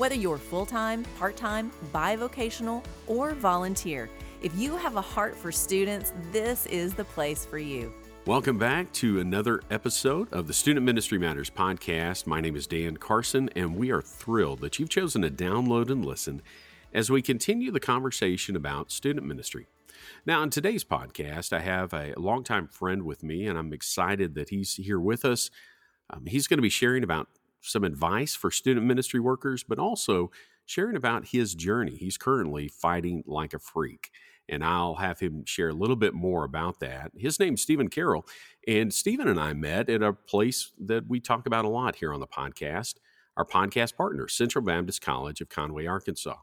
Whether you're full time, part time, bivocational, or volunteer, if you have a heart for students, this is the place for you. Welcome back to another episode of the Student Ministry Matters podcast. My name is Dan Carson, and we are thrilled that you've chosen to download and listen as we continue the conversation about student ministry. Now, in today's podcast, I have a longtime friend with me, and I'm excited that he's here with us. Um, he's going to be sharing about some advice for student ministry workers, but also sharing about his journey. He's currently fighting like a freak. And I'll have him share a little bit more about that. His name's Stephen Carroll. And Stephen and I met at a place that we talk about a lot here on the podcast, our podcast partner, Central Baptist College of Conway, Arkansas.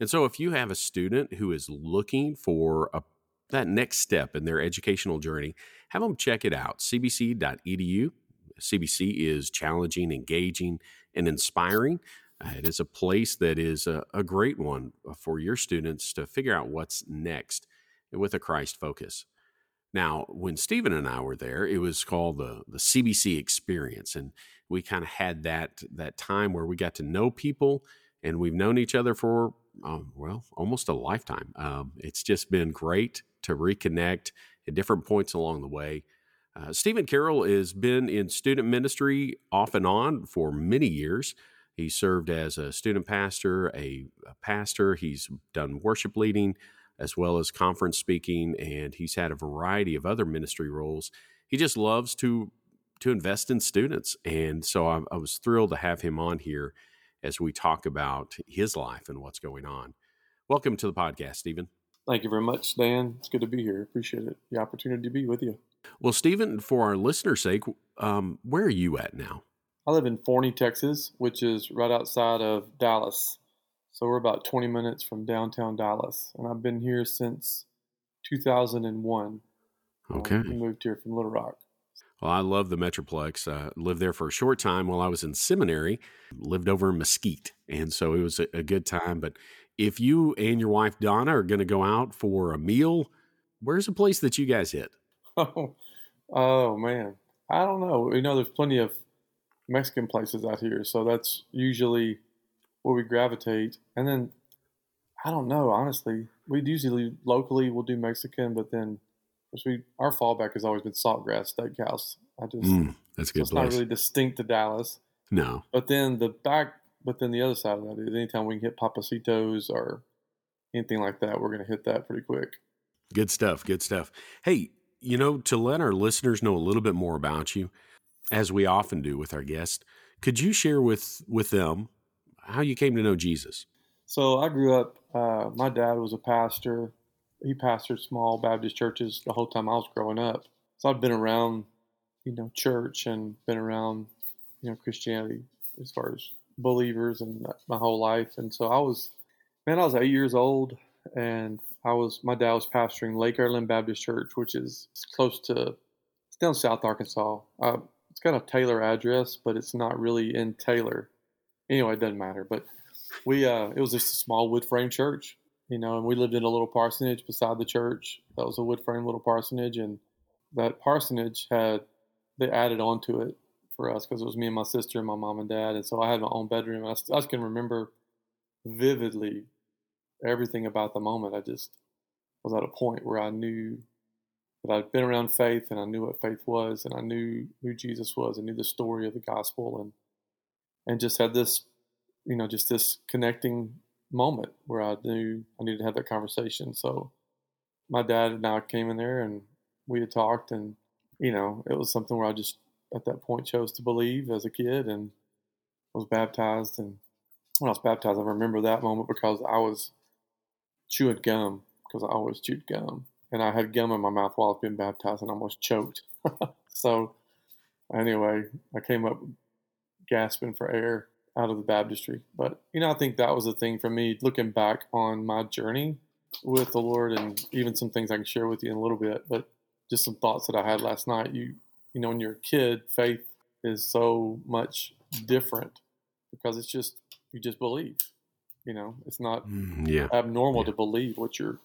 And so if you have a student who is looking for a, that next step in their educational journey, have them check it out, cbc.edu CBC is challenging, engaging, and inspiring. Uh, it is a place that is a, a, great one uh, for your students to figure out what's next with a Christ focus. Now, when Stephen and I were there, it was called the, the CBC experience. And we kind of had that, that time where we got to know people and we've known each other for, um, well, almost a lifetime. Um, it's just been great to reconnect at different points along the way. Uh, Stephen Carroll has been in student ministry off and on for many years. He served as a student pastor, a, a, pastor. He's done worship leading as well as conference speaking, and he's had a variety of other ministry roles. He just loves to to invest in students, and so I, I was thrilled to have him on here as we talk about his life and what's going on. Welcome to the podcast, Stephen. Thank you very much, Dan. It's good to be here. Appreciate it. The opportunity to be with you. Well, Stephen, for our listeners' sake, um, where are you at now? I live in Forney, Texas, which is right outside of Dallas. So we're about 20 minutes from downtown Dallas. And I've been here since 2001. Okay. Um, moved here from Little Rock. Well, I love the Metroplex. Uh, lived there for a short time while I was in seminary. Lived over in Mesquite, and so it was a, a good time. But if you and your wife Donna are going to go out for a meal, where's a place that you guys hit? Oh, oh man, I don't know. You know, there's plenty of Mexican places out here, so that's usually where we gravitate. And then I don't know, honestly. We usually locally we'll do Mexican, but then we our fallback has always been Saltgrass Steakhouse. I just mm, that's good. So it's place. not really distinct to Dallas. No, but then the back, but then the other side of that is anytime we can hit Pappasitos or anything like that, we're going to hit that pretty quick. Good stuff. Good stuff. Hey, you know, to let our listeners know a little bit more about you, as we often do with our guests, could you share with with them how you came to know Jesus? So I grew up. Uh, my dad was a pastor. He pastored small Baptist churches the whole time I was growing up. So I've been around, you know, church and been around, you know, Christianity as far as believers and my whole life. And so I was, man, I was eight years old and I was my dad was pastoring Lake Erling Baptist Church, which is close to it's down South Arkansas. Uh, it's got a Taylor address, but it's not really in Taylor. Anyway, it doesn't matter. But we uh, it was just a small wood frame church, you know, and we lived in a little parsonage beside the church. That was a wood frame little parsonage, and that parsonage had they added on to it for us because it was me and my sister and my mom and dad, and so I had my own bedroom. I, I can remember vividly everything about the moment. I just was at a point where I knew that I'd been around faith and I knew what faith was and I knew who Jesus was and knew the story of the gospel and and just had this, you know, just this connecting moment where I knew I needed to have that conversation. So my dad and I came in there and we had talked and you know, it was something where I just at that point chose to believe as a kid and was baptized and when I was baptized I remember that moment because I was chewing gum because I always chewed gum. And I had gum in my mouth while I was being baptized and almost choked. so, anyway, I came up gasping for air. out of the baptistry. But you know, I think that was the thing for me looking back on my journey with the Lord, and even some things I can share with you in a little bit. But just some thoughts that I had last night. You you know, when you're a kid, faith is so much different because it's just you just believe. You know, it's not Mm, yeah. abnormal Yeah. to believe what you're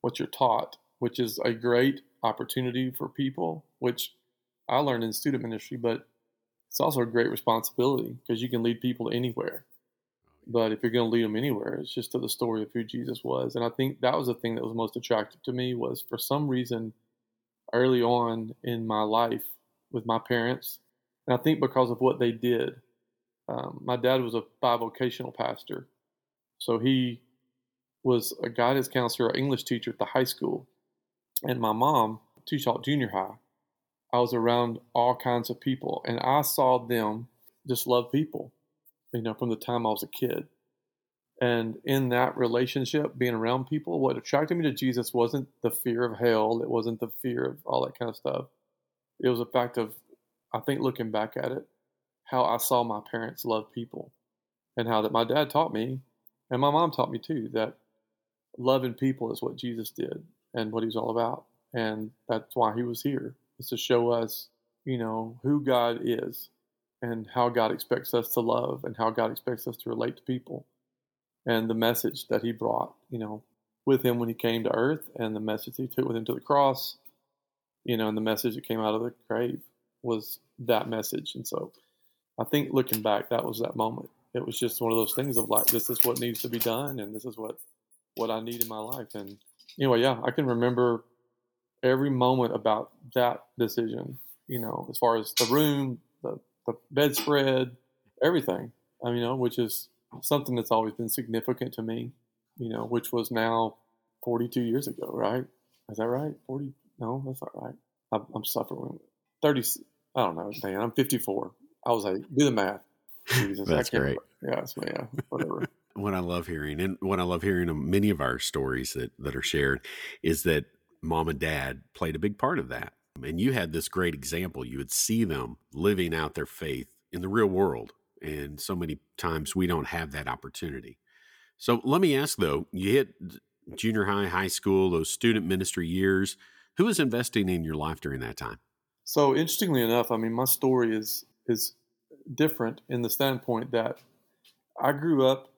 what you're taught, which is a great opportunity for people, which I learned in student ministry, but it's also a great responsibility because you can lead people anywhere. But if you're going to lead them anywhere, it's just to the story of who Jesus was. And I think that was the thing that was most attractive to me was for some reason early on in my life with my parents, and I think because of what they did. Um, my dad was a bivocational pastor, so he was a guidance counselor, or English teacher at the high school, and my mom, she taught junior high. I was around all kinds of people, and I saw them just love people, you know, from the time I was a kid. And in that relationship, being around people, what attracted me to Jesus wasn't the fear of hell, it wasn't the fear of all that kind of stuff. It was a fact of, I think, looking back at it, how I saw my parents love people, and how that my dad taught me, and my mom taught me too, that loving people is what Jesus did and what he's all about. And that's why he was here, is to show us, you know, who God is and how God expects us to love and how God expects us to relate to people. And the message that he brought, you know, with him when he came to earth and the message he took with him to the cross, you know, and the message that came out of the grave was that message. And so I think looking back, that was that moment. It was just one of those things of like, this is what needs to be done and this is what what I need in my life. And anyway, yeah, I can remember every moment about that decision, you know, as far as the room, the, the bedspread, everything. I mean, you know, which is something that's always been significant to me, you know, which was now 42 years ago, right? Is that right? 40? No, that's not right. I'm, I'm suffering. 30, I don't know, man. I'm 54. I was like, do the math. Jesus, That's great. Yeah, so yeah, whatever. what I love hearing, and what I love hearing of many of our stories that, that are shared, is that mom and dad played a big part of that. And you had this great example. You would see them living out their faith in the real world. And so many times we don't have that opportunity. So let me ask though, you hit junior high, high school, those student ministry years. Who was investing in your life during that time? So interestingly enough, I mean, my story is is different in the standpoint that I grew up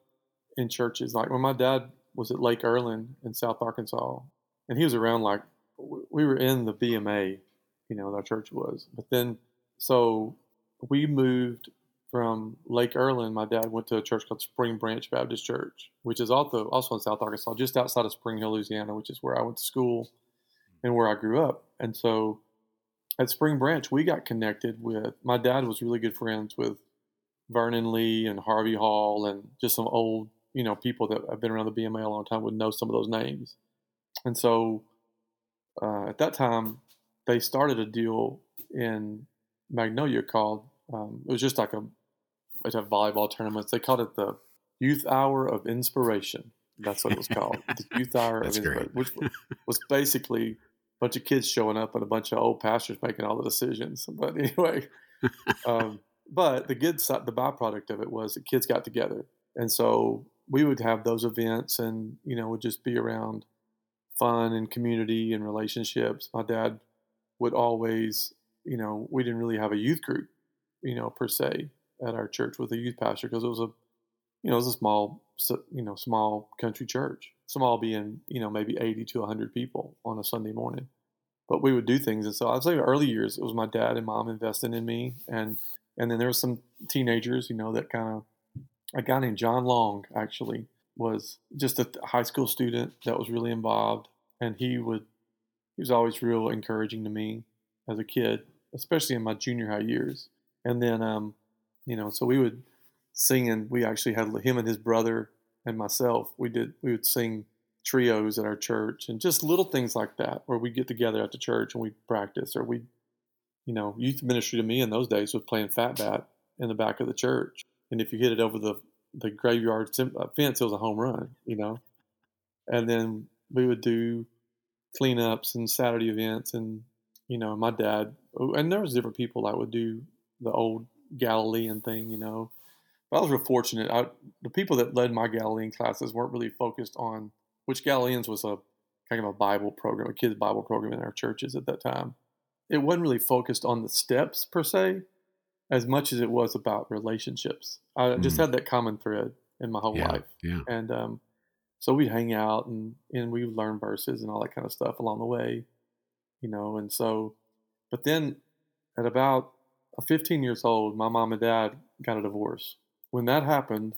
in churches. Like when my dad was at Lake Erling in South Arkansas, and he was around like we were in the BMA, you know, our church was. But then, so we moved from Lake Erling. My dad went to a church called Spring Branch Baptist Church, which is also also in South Arkansas, just outside of Spring Hill, Louisiana, which is where I went to school and where I grew up. And so at Spring Branch, we got connected with my dad was really good friends with Vernon Lee and Harvey Hall and just some old, you know, people that have been around the BMA a long time would know some of those names. And so uh, at that time, they started a deal in Magnolia called um, it was just like a it's a volleyball tournaments. They called it the Youth Hour of Inspiration. That's what it was called. the Youth Hour That's of great. Inspiration, which was basically bunch of kids showing up and a bunch of old pastors making all the decisions. But anyway, um, but the good side, the byproduct of it was the kids got together, and so we would have those events, and you know, would just be around fun and community and relationships. My dad would always, you know, we didn't really have a youth group, you know, per se at our church with a youth pastor because it was a, you know, it was a small, you know, small country church. Small being, you know, maybe 80 to 100 people on a Sunday morning. But we would do things. And so I'd say early years, it was my dad and mom investing in me. And, and then there was some teenagers, you know, that kind of, a guy named John Long actually was just a high school student that was really involved. And he would, he was always real encouraging to me as a kid, especially in my junior high years. And then, um, you know, so we would sing, and we actually had him and his brother and myself. We did, we would sing trios at our church, and just little things like that, where we get together at the church and we practice, or we, you know, youth ministry to me in those days was playing fat bat in the back of the church, and if you hit it over the the graveyard uh, fence, it was a home run, you know. And then we would do cleanups and Saturday events, and you know, my dad, and there was different people that would do the old Galilean thing, you know. But I was real fortunate. I, the people that led my Galilean classes weren't really focused on which Galileans was a kind of a Bible program, a kids Bible program in our churches at that time. It wasn't really focused on the steps per se, as much as it was about relationships. I mm. just had that common thread in my whole yeah, life, yeah. and um, so we'd hang out and and we learn verses and all that kind of stuff along the way, you know. And so, but then at about 15 years old, my mom and dad got a divorce. When that happened,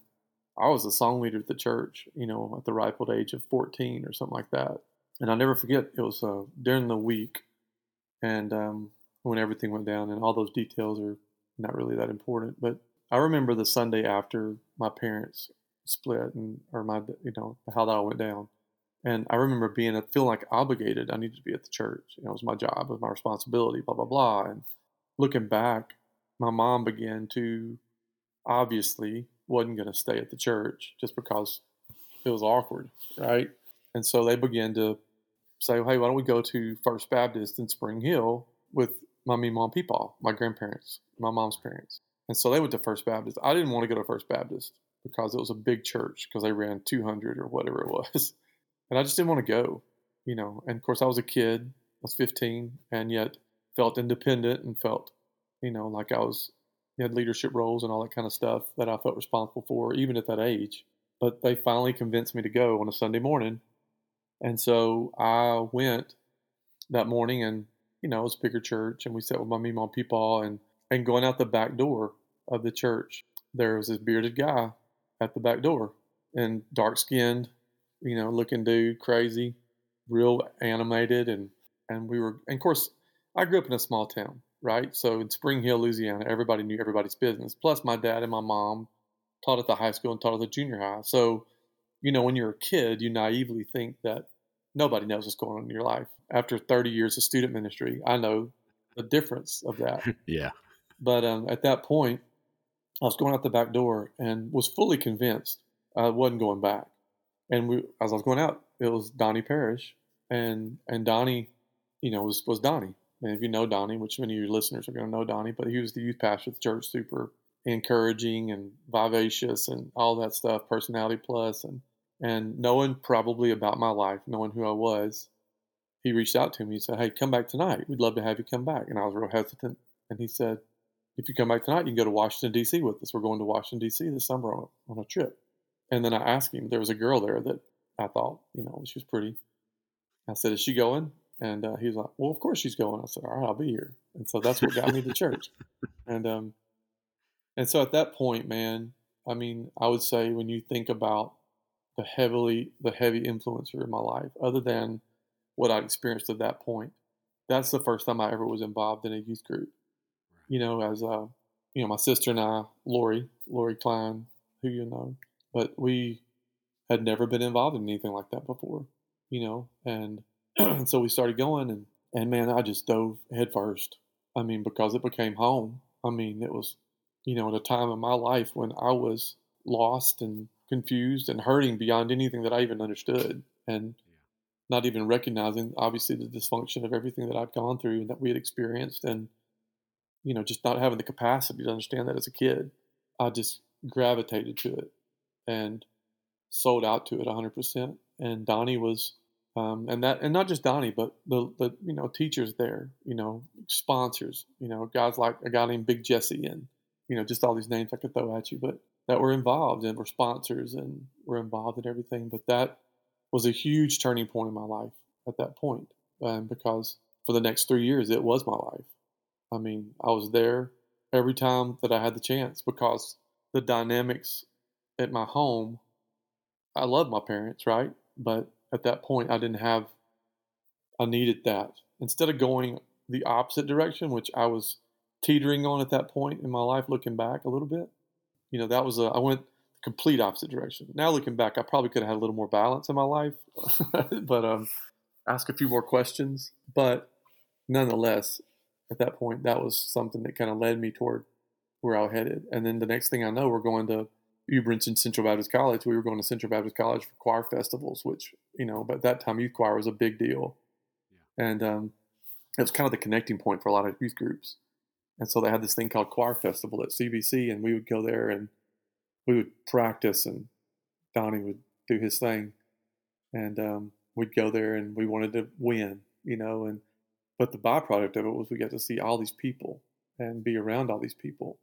I was a song leader at the church, you know, at the ripe old age of 14 or something like that. And I'll never forget, it was uh, during the week and um, when everything went down, and all those details are not really that important. But I remember the Sunday after my parents split and, or my, you know, how that all went down. And I remember being, feeling like obligated. I needed to be at the church. You know, it was my job, it was my responsibility, blah, blah, blah. And looking back, my mom began to obviously wasn't going to stay at the church just because it was awkward, right? And so they began to say, hey, why don't we go to First Baptist in Spring Hill with my mom, peepaw, my grandparents, my mom's parents. And so they went to First Baptist. I didn't want to go to First Baptist because it was a big church because they ran 200 or whatever it was. And I just didn't want to go, you know. And of course, I was a kid, I was 15, and yet felt independent and felt, you know, like I was had leadership roles and all that kind of stuff that I felt responsible for, even at that age. But they finally convinced me to go on a Sunday morning. And so I went that morning and, you know, it was a bigger church and we sat with my mom, and people and, and going out the back door of the church, there was this bearded guy at the back door and dark skinned, you know, looking dude, crazy, real animated. And, and we were, and of course, I grew up in a small town right? So in Spring Hill, Louisiana, everybody knew everybody's business. Plus, my dad and my mom taught at the high school and taught at the junior high. So, you know, when you're a kid, you naively think that nobody knows what's going on in your life. After 30 years of student ministry, I know the difference of that. yeah. But um, at that point, I was going out the back door and was fully convinced I wasn't going back. And we, as I was going out, it was Donnie Parrish, and and Donnie, you know, was was Donnie. And if you know Donnie, which many of your listeners are going to know Donnie, but he was the youth pastor at the church, super encouraging and vivacious and all that stuff, personality plus, and and knowing probably about my life, knowing who I was, he reached out to me. He said, "Hey, come back tonight. We'd love to have you come back." And I was real hesitant. And he said, "If you come back tonight, you can go to Washington D.C. with us. We're going to Washington D.C. this summer on a, on a trip." And then I asked him. There was a girl there that I thought, you know, she was pretty. I said, "Is she going?" And uh, he was like, "Well, of course she's going." I said, "All right, I'll be here." And so that's what got me to church. And um, and so at that point, man, I mean, I would say when you think about the heavily the heavy influencer in my life, other than what I'd experienced at that point, that's the first time I ever was involved in a youth group. You know, as uh, you know, my sister and I, Lori, Lori Klein, who you know, but we had never been involved in anything like that before. You know, and and so we started going, and and man, I just dove headfirst. I mean, because it became home. I mean, it was, you know, at a time in my life when I was lost and confused and hurting beyond anything that I even understood, and not even recognizing obviously the dysfunction of everything that I'd gone through and that we had experienced, and you know, just not having the capacity to understand that as a kid. I just gravitated to it and sold out to it 100%. And Donnie was um, and that and not just Donnie, but the the you know teachers there, you know sponsors, you know guys like a guy named Big Jesse and you know just all these names I could throw at you, but that were involved and were sponsors and were involved in everything. But that was a huge turning point in my life at that point, um, because for the next three years it was my life. I mean, I was there every time that I had the chance because the dynamics at my home. I love my parents, right? But at that point, I didn't have, I needed that. Instead of going the opposite direction, which I was teetering on at that point in my life, looking back a little bit, you know, that was a, I went complete opposite direction. Now looking back, I probably could have had a little more balance in my life, but um, ask a few more questions. But nonetheless, at that point, that was something that kind of led me toward where I was headed. And then the next thing I know, we're going to Ubrinton Central Baptist College, we were going to Central Baptist College for choir festivals, which, you know, but that time youth choir was a big deal. Yeah. And um, it was kind of the connecting point for a lot of youth groups. And so they had this thing called Choir Festival at CBC, and we would go there and we would practice and Donnie would do his thing, and um, we'd go there and we wanted to win, you know. And but the byproduct of it was we got to see all these people and be around all these people,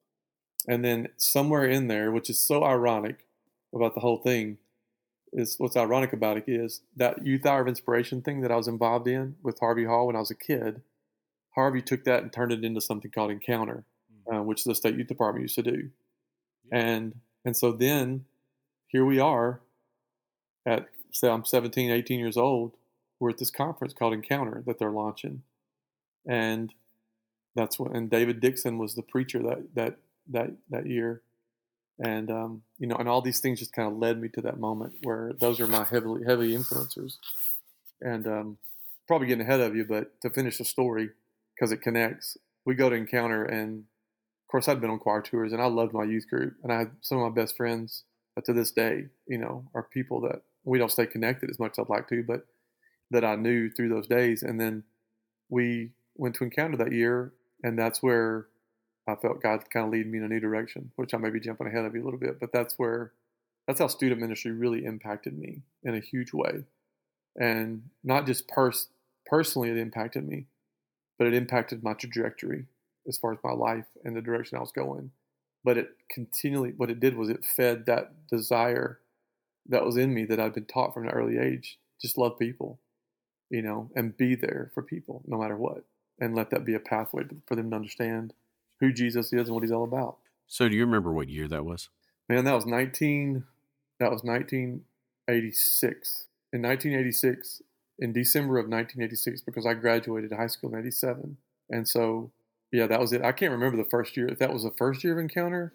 and then somewhere in there, which is so ironic about the whole thing, is what's ironic about it is that youth hour of inspiration thing that I was involved in with Harvey Hall when I was a kid. Harvey took that and turned it into something called Encounter, mm. uh, which the state youth department used to do, yeah. and and so then here we are at say I'm 17, 18 years old. We're at this conference called Encounter that they're launching, and that's when and David Dixon was the preacher that that that that year, and um, you know, and all these things just kind of led me to that moment where those are my heavily heavy influencers, and um, probably getting ahead of you, but to finish the story because it connects, we go to Encounter, and of course I'd been on choir tours, and I loved my youth group, and I had some of my best friends to this day, you know, are people that we don't stay connected as much as I'd like to, but that I knew through those days. And then we went to encounter that year, and that's where I felt God kind of lead me in a new direction, which I may be jumping ahead of you a little bit, but that's where that's how student ministry really impacted me in a huge way. And not just pers- personally, it impacted me, but it impacted my trajectory as far as my life and the direction I was going but it continually what it did was it fed that desire that was in me that I'd been taught from an early age. Just love people, you know, and be there for people no matter what, and let that be a pathway for them to understand who Jesus is and what He's all about. So, do you remember what year that was? Man, that was nineteen. That was nineteen eighty six. In nineteen eighty six, in December of nineteen eighty six, because I graduated high school in eighty seven, and so yeah, that was it. I can't remember the first year. If that was the first year of Encounter,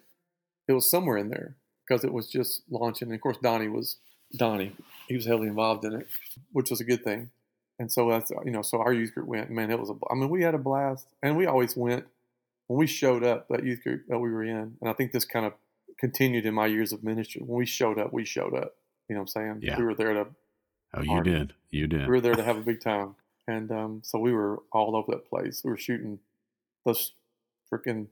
it was somewhere in there because it was just launching. And of course, Donnie was Donnie. He was heavily involved in it, which was a good thing. And so that's you know, so our youth group went. Man, it was a. I mean, we had a blast, and we always went when we showed up. That youth group that we were in, and I think this kind of continued in my years of ministry. When we showed up, we showed up. You know what I'm saying? Yeah. We were there to. Oh, you party. did. You did. We were there to have a big time, and um, so we were all over that place. We were shooting those freaking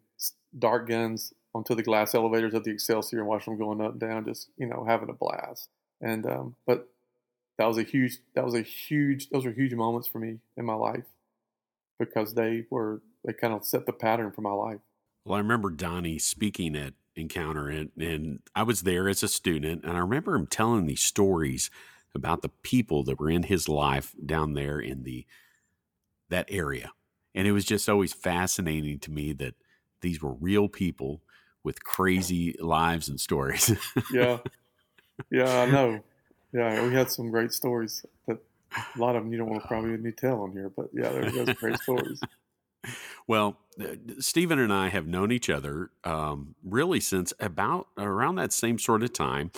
dart guns onto the glass elevators of the Excelsior and watching them going up and down, just you know having a blast. And um, but that was a huge that was a huge those were huge moments for me in my life because they were they kind of set the pattern for my life. Well, I remember Donnie speaking at Encounter, and, and I was there as a student, and I remember him telling these stories about the people that were in his life down there in the that area and it was just always fascinating to me that these were real people with crazy lives and stories. yeah. Yeah, I know. Yeah, we had some great stories that a lot of them you don't want to probably need tell on here, but yeah, there's those great stories. Well, uh, Stephen and I have known each other um, really since about around that same sort of time.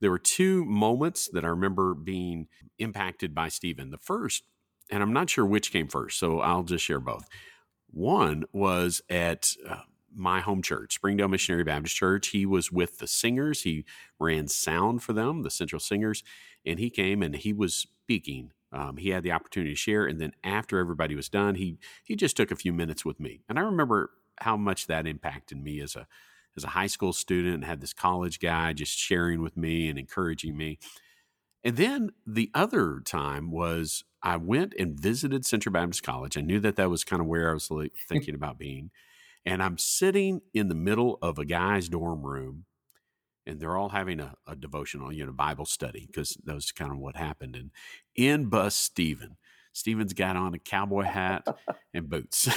There were two moments that I remember being impacted by Stephen. The first and I'm not sure which came first, so I'll just share both. One was at uh, my home church, Springdale Missionary Baptist Church. He was with the singers. He ran sound for them, the Central Singers, and he came and he was speaking. Um, he had the opportunity to share, and then after everybody was done, he he just took a few minutes with me, and I remember how much that impacted me as a as a high school student. And had this college guy just sharing with me and encouraging me. And then the other time was I went and visited Central Baptist College. I knew that that was kind of where I was like thinking about being. And I'm sitting in the middle of a guy's dorm room, and they're all having a, a devotional, you know, Bible study, because that was kind of what happened. And in bus Stephen. Stephen's got on a cowboy hat and boots.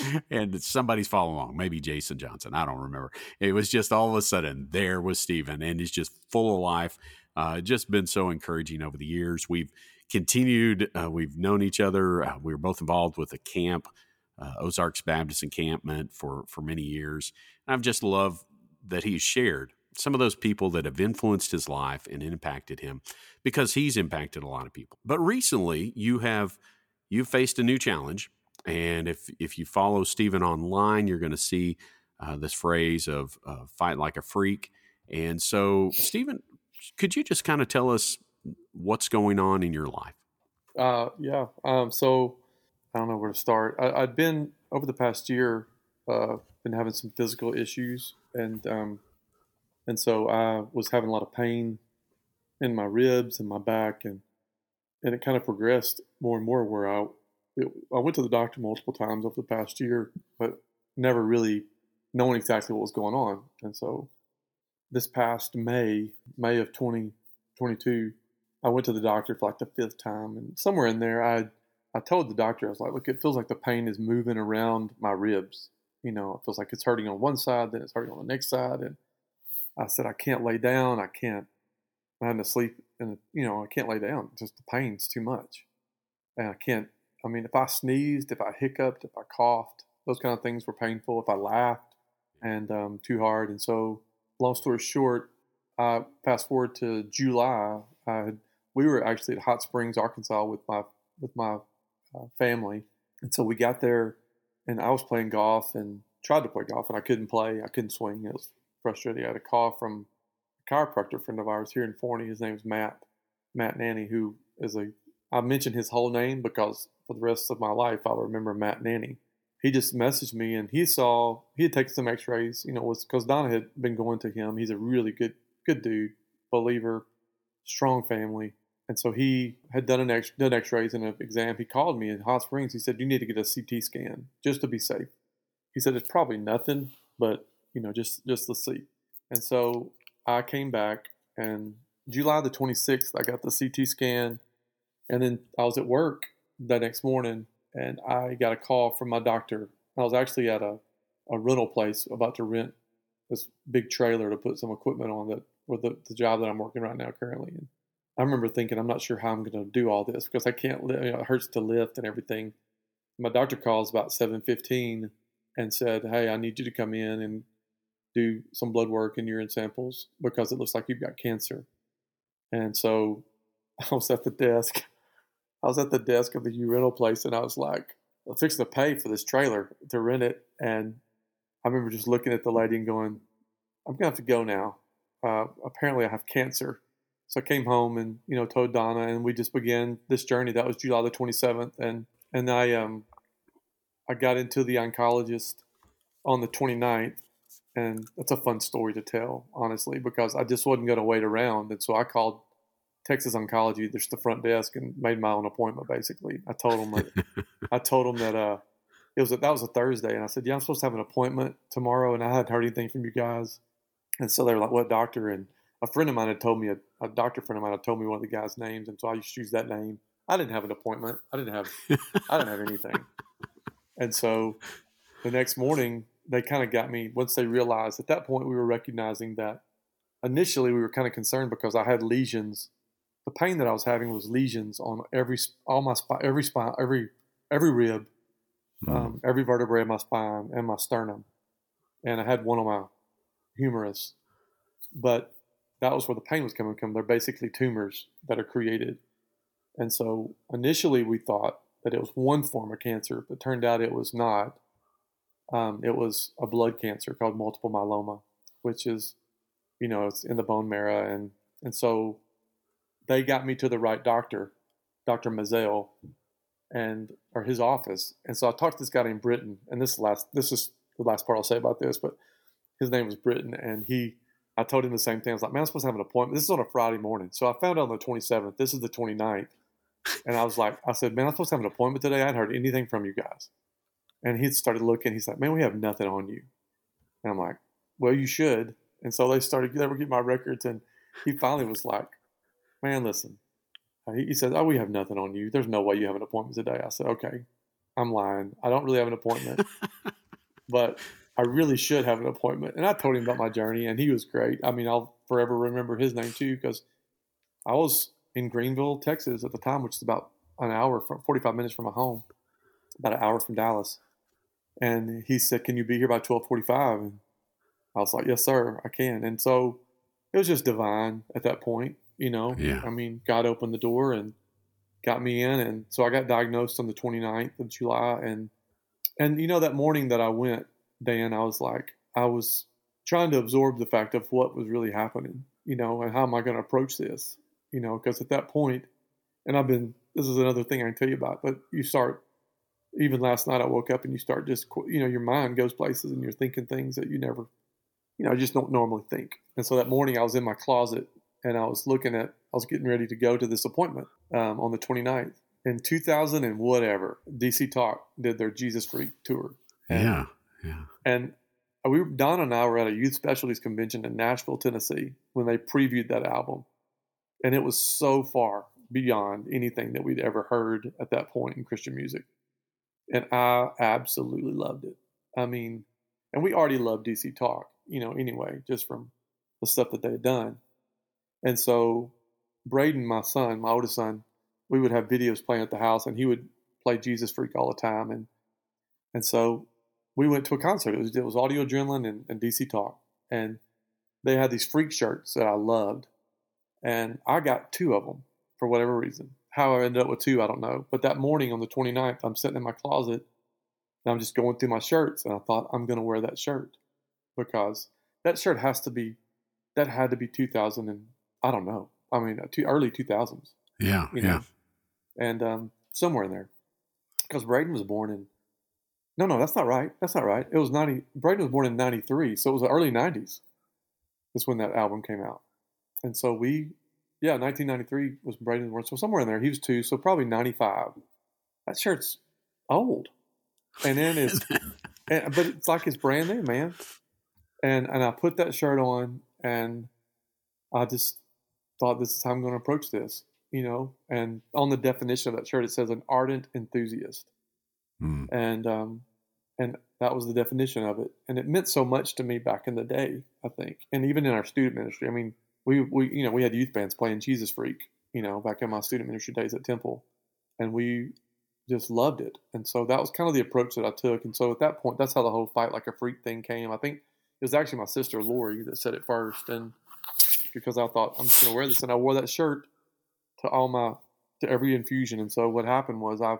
and somebody's following along, maybe Jason Johnson. I don't remember. It was just all of a sudden there was Stephen, and he's just full of life. Uh, just been so encouraging over the years. We've continued. Uh, we've known each other. Uh, we were both involved with a camp, uh, Ozarks Baptist Encampment, for for many years. And I've just loved that he's shared some of those people that have influenced his life and impacted him, because he's impacted a lot of people. But recently, you have you faced a new challenge, and if if you follow Stephen online, you're going to see uh, this phrase of uh, "fight like a freak." And so, Stephen, could you just kind of tell us what's going on in your life? Uh, yeah. Um, so I don't know where to start. I, had been over the past year, uh, been having some physical issues, and um, and so I was having a lot of pain in my ribs and my back, and and it kind of progressed more and more where I it, I went to the doctor multiple times over the past year, but never really knowing exactly what was going on. And so this past May, May of 2022, I went to the doctor for like the fifth time. And somewhere in there, I, I told the doctor, I was like, look, it feels like the pain is moving around my ribs. You know, it feels like it's hurting on one side, then it's hurting on the next side. And I said, I can't lay down. I can't, I'm having to sleep. And, you know, I can't lay down. Just the pain's too much. And I can't, I mean, if I sneezed, if I hiccuped, if I coughed, those kind of things were painful. If I laughed and um, too hard. And so, long story short, I fast forward to July. I had, we were actually at Hot Springs, Arkansas, with my with my uh, family, and so we got there, and I was playing golf and tried to play golf, and I couldn't play. I couldn't swing. It was frustrating. I had a call from a chiropractor friend of ours here in Forney. His name is Matt Matt Nanny, who is a I mentioned his whole name because for the rest of my life I'll remember Matt Nanny he just messaged me and he saw he had taken some x-rays you know was because donna had been going to him he's a really good good dude believer strong family and so he had done an done x-rays and an exam. He called me in hot springs. He said you need to get a ct scan just to be safe. He said it's probably nothing but you know just just to see and so i came back and july the 26th i got the ct scan. And then i was at work the next morning and I got a call from my doctor. I was actually at a, a rental place about to rent this big trailer to put some equipment on that for the, the job that I'm working right now currently. And I remember thinking, I'm not sure how I'm going to do all this because I can't. You know, it hurts to lift and everything. My doctor calls about 7:15 and said, "Hey, I need you to come in and do some blood work and urine samples because it looks like you've got cancer." And so I was at the desk I was at the desk of the rental place and I was like, I'm fixing to pay for this trailer to rent it. And I remember just looking at the lady and going, I'm going to have to go now. Uh, apparently, I have cancer. So I came home and, you know, told Donna and we just began this journey. That was July the 27th. And, and I, um, I got into the oncologist on the 29th. And that's a fun story to tell, honestly, because I just wasn't going to wait around. And so I called Texas Oncology, there's the front desk, and made my own appointment. Basically, I told them that I told them that uh, it was a, that was a Thursday, and I said, "Yeah, I'm supposed to have an appointment tomorrow," and I hadn't heard anything from you guys, and so they were like, "What doctor?" And a friend of mine had told me a, a doctor friend of mine had told me one of the guys' names, and so I used to use that name. I didn't have an appointment. I didn't have I didn't have anything, and so the next morning they kind of got me once they realized at that point we were recognizing that initially we were kind of concerned because I had lesions the pain that I was having was lesions on every all my spine, every spine, every every rib, mm. um, every vertebrae of my spine, and my sternum, and I had one on my humerus. But that was where the pain was coming from. They're basically tumors that are created, and so initially we thought that it was one form of cancer, but turned out it was not. Um, it was a blood cancer called multiple myeloma, which is, you know, it's in the bone marrow, and and so they got me to the right doctor, Dr. Mazel, and or his office. And so I talked to this guy named Britton, and this last this is the last part I'll say about this, but his name was Britton, and he I told him the same thing. I was like, man, I'm supposed to have an appointment. This is on a Friday morning. So I found out on the 27th. This is the 29th. And I was like, I said, man, I'm supposed to have an appointment today. I hadn't heard anything from you guys. And he started looking. He's like, man, we have nothing on you. And I'm like, well, you should. And so they started, they were getting my records. And he finally was like, man, listen. Uh, he said, oh, we have nothing on you. There's no way you have an appointment today. I said, okay, I'm lying. I don't really have an appointment, but I really should have an appointment. And I told him about my journey, and he was great. I mean, I'll forever remember his name too because I was in Greenville, Texas at the time, which is about an hour from 45 minutes from my home, about an hour from Dallas. And he said, "Can you be here by 12:45?" And I was like, "Yes, sir, I can." And so it was just divine at that point. You know, yeah. I mean, God opened the door and got me in, and so I got diagnosed on the 29th of July, and and you know that morning that I went, Dan, I was like, I was trying to absorb the fact of what was really happening, you know, and how am I going to approach this, you know, because at that point, and I've been, this is another thing I can tell you about, but you start, even last night I woke up and you start just, you know, your mind goes places and you're thinking things that you never you know, just don't normally think. And so that morning I was in my closet and I was looking at, I was getting ready to go to this appointment um, on the 29th. In 2000 and whatever, DC Talk did their Jesus Freak tour. Yeah, yeah. And we, Donna and I were at a youth specialties convention in Nashville, Tennessee, when they previewed that album, and it was so far beyond anything that we'd ever heard at that point in Christian music, and I absolutely loved it. I mean, and we already loved DC Talk, you know, anyway, just from the stuff that they had done, and so Braden, my son, my oldest son, we would have videos playing at the house, and he would play Jesus Freak all the time, and and so we went to a concert. It was, it was Audio Adrenaline and, and DC Talk, and they had these freak shirts that I loved, and I got two of them for whatever reason. How I ended up with two, I don't know. But that morning on the 29th, I'm sitting in my closet and I'm just going through my shirts, and I thought I'm going to wear that shirt because that shirt has to be that had to be 2000 and I don't know. I mean, two, early 2000s. Yeah, yeah. Know? And um, somewhere in there, because Braden was born in no, no, that's not right. That's not right. It was 90. Braden was born in 93, so it was the early 90s. That's when that album came out. And so we, yeah, 1993 was Braden born. So somewhere in there, he was two, so probably 95. That shirt's old. And then it's, and, but it's like it's brand new, man. And, and I put that shirt on and I just thought this is how I'm going to approach this, you know. And on the definition of that shirt, it says an ardent enthusiast. Mm. And um, and that was the definition of it. And it meant so much to me back in the day, I think, and even in our student ministry. I mean, we we you know we had youth bands playing Jesus Freak, you know, back in my student ministry days at Temple, and we just loved it. And so that was kind of the approach that I took. And so at that point, that's how the whole fight like a freak thing came. I think it was actually my sister Lori that said it first, and because I thought I'm just going to wear this, and I wore that shirt to all my to every infusion. And so what happened was I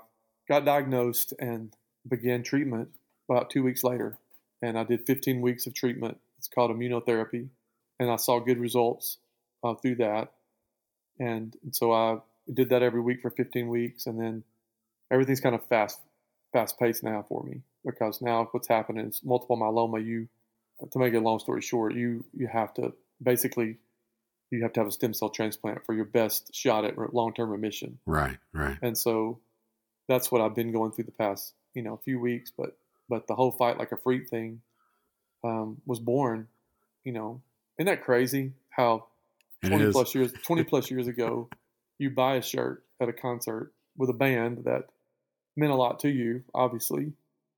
got diagnosed and began treatment about two weeks later. And I did 15 weeks of treatment. It's called immunotherapy. And I saw good results uh, through that. And, and so I did that every week for 15 weeks. And then everything's kind of fast, fast paced now for me because now what's happening is multiple myeloma. You, to make a long story short, you, you have to basically you have to have a stem cell transplant for your best shot at long term remission. Right, right. And so that's what I've been going through the past, you know, few weeks. But but the whole fight like a freak thing um, was born, you know. Isn't that crazy? How twenty plus years twenty plus years ago, you buy a shirt at a concert with a band that meant a lot to you, obviously,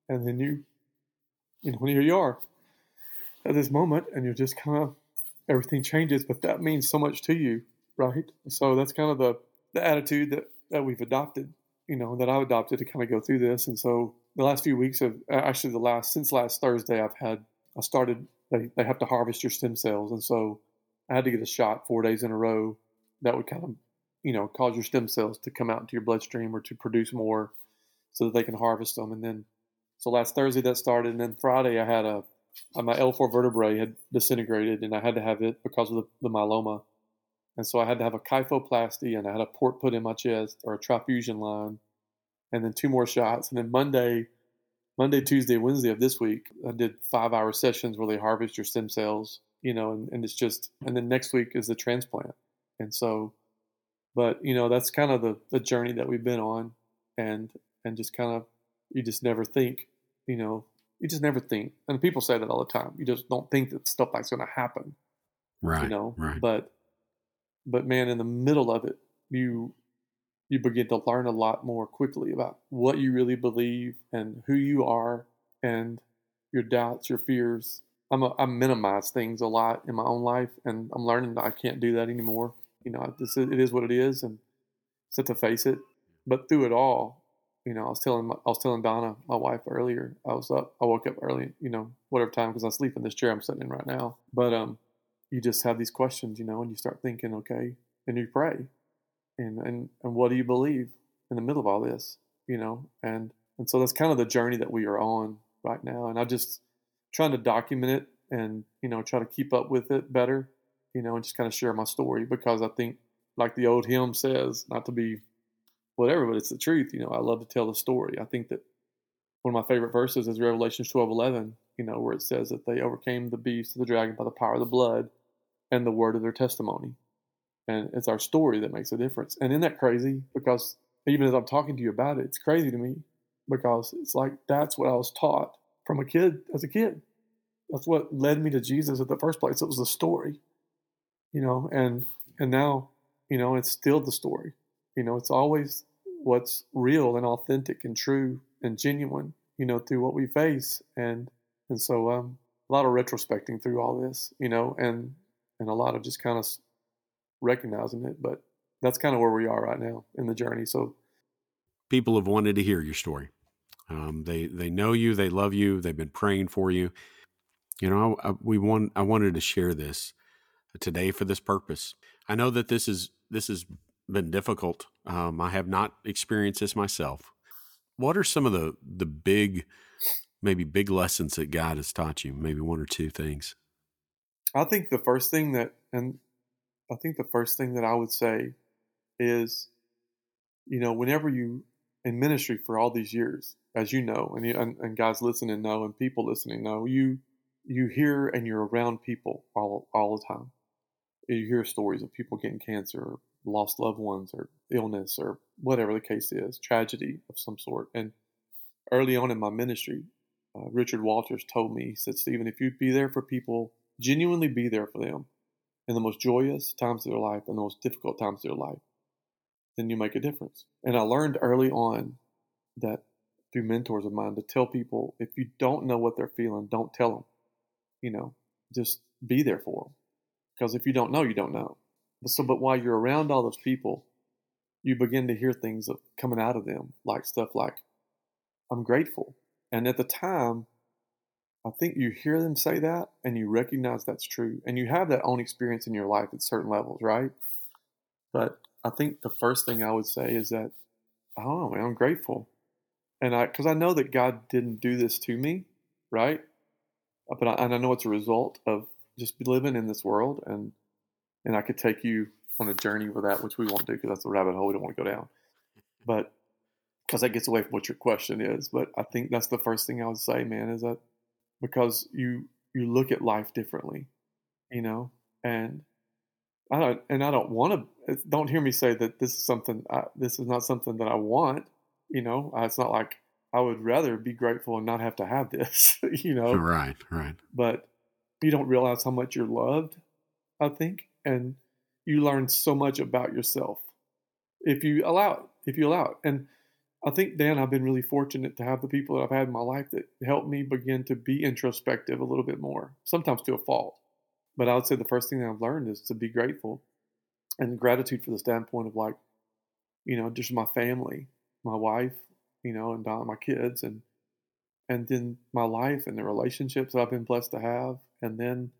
and then you, you know, here you are at this moment, and you're just kind of everything changes, but that means so much to you, right? So that's kind of the the attitude that that we've adopted you know, that I've adopted to kind of go through this. And so the last few weeks of actually the last since last Thursday, I've had I started. They they have to harvest your stem cells, and so I had to get a shot four days in a row. That would kind of you know cause your stem cells to come out into your bloodstream or to produce more, so that they can harvest them. And then so last Thursday that started, and then Friday I had a my L4 vertebrae had disintegrated, and I had to have it because of the, the myeloma. And so I had to have a kyphoplasty and I had a port put in my chest or a transfusion line and then two more shots. And then Monday, Monday, Tuesday, Wednesday of this week, I did five hour sessions where they harvest your stem cells, you know, and, and it's just, and then next week is the transplant. And so, but, you know, that's kind of the, the journey that we've been on and, and just kind of, you just never think, you know, you just never think. And people say that all the time. You just don't think that stuff like's going to happen. Right. You know, right. but but man, in the middle of it, you you begin to learn a lot more quickly about what you really believe and who you are and your doubts, your fears. I'm a, I minimize things a lot in my own life, and I'm learning that I can't do that anymore. You know, this is, it is what it is, and just to face it. But through it all, you know, I was telling I was telling Donna, my wife, earlier. I was up, I woke up early, you know, whatever time because I sleep in this chair I'm sitting in right now. But um, you just have these questions, you know, and you start thinking, okay, and you pray, and and and what do you believe in the middle of all this, you know, and and so that's kind of the journey that we are on right now, and I'm just trying to document it and you know try to keep up with it better, you know, and just kind of share my story because I think, like the old hymn says, not to be whatever, but it's the truth, you know. I love to tell the story. I think that one of my favorite verses is Revelation 12, 11, you know, where it says that they overcame the beast, of the dragon by the power of the blood and the word of their testimony. And it's our story that makes a difference. And isn't that crazy? Because even as I'm talking to you about it, it's crazy to me because it's like that's what I was taught from a kid as a kid. That's what led me to Jesus at the first place. It was the story, you know, and and now, you know, it's still the story. You know, it's always what's real and authentic and true and genuine, you know, through what we face. And and so um, a lot of retrospecting through all this, you know, and and a lot of just kind of recognizing it. But that's kind of where we are right now in the journey. So people have wanted to hear your story. Um, they they know you, they love you, they've been praying for you. You know, I, I, we want I wanted to share this today for this purpose. I know that this is this has been difficult. Um, I have not experienced this myself. What are some of the the big, maybe big lessons that God has taught you? Maybe one or two things. I think the first thing that, and I think the first thing that I would say is, you know, whenever you in ministry for all these years, as you know, and, you, and, and guys listening know, and people listening know, you you hear and you're around people all all the time. You hear stories of people getting cancer, or lost loved ones, or illness, or whatever the case is, tragedy of some sort. And early on in my ministry, uh, Richard Walters told me, he said, Stephen, if you'd be there for people, genuinely be there for them in the most joyous times of their life and the most difficult times of their life, then you make a difference. And I learned early on that through mentors of mine to tell people if you don't know what they're feeling, don't tell them. You know, just be there for them. Because if you don't know, you don't know. But so, but while you're around all those people, you begin to hear things coming out of them, like stuff like, "I'm grateful," and at the time, I think you hear them say that, and you recognize that's true, and you have that own experience in your life at certain levels, right? But I think the first thing I would say is that, oh man, I'm grateful, and I because I know that God didn't do this to me, right? Uh, but I, and I know it's a result of just living in this world, and and I could take you on a journey with that, which we won't do because that's a rabbit hole we don't want to go down. But because that gets away from what your question is, but I think that's the first thing I would say, man, is that because you you look at life differently, you know, and I don't, and I don't want to. Don't hear me say that this is something. I, this is not something that I want. You know, uh, it's not like I would rather be grateful and not have to have this. you know, right, right. But you don't realize how much you're loved. I think, and you learn so much about yourself if you allow it. If you allow it, and I think Dan, I've been really fortunate to have the people that I've had in my life that helped me begin to be introspective a little bit more. Sometimes to a fault, but I would say the first thing that I've learned is to be grateful and gratitude for the standpoint of like, you know, just my family, my wife, you know, and my kids, and and then my life and the relationships that I've been blessed to have, and then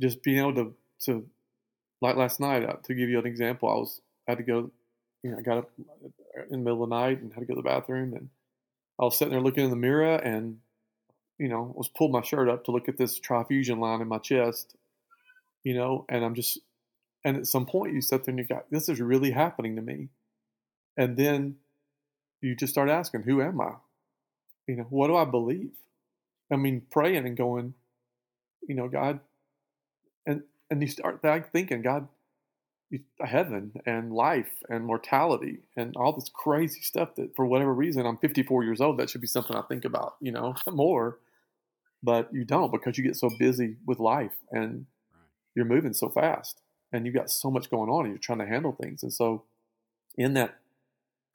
just being able to to like last night uh, to give you an example, I was I had to go, you know, I got up uh, in the middle of the night and had to go to the bathroom, and I was sitting there looking in the mirror and you know, was pulled my shirt up to look at this trifusion line in my chest you know, and I'm just, and at some point you sit there and you go, this is really happening to me. And then you just start asking, who am I? You know, what do I believe? I mean, praying and going, you know, God, and, and you start thinking, God, heaven and life and mortality and all this crazy stuff that for whatever reason I'm 54 years old that should be something I think about you know more but you don't because you get so busy with life and you're moving so fast and you've got so much going on and you're trying to handle things. And so, in that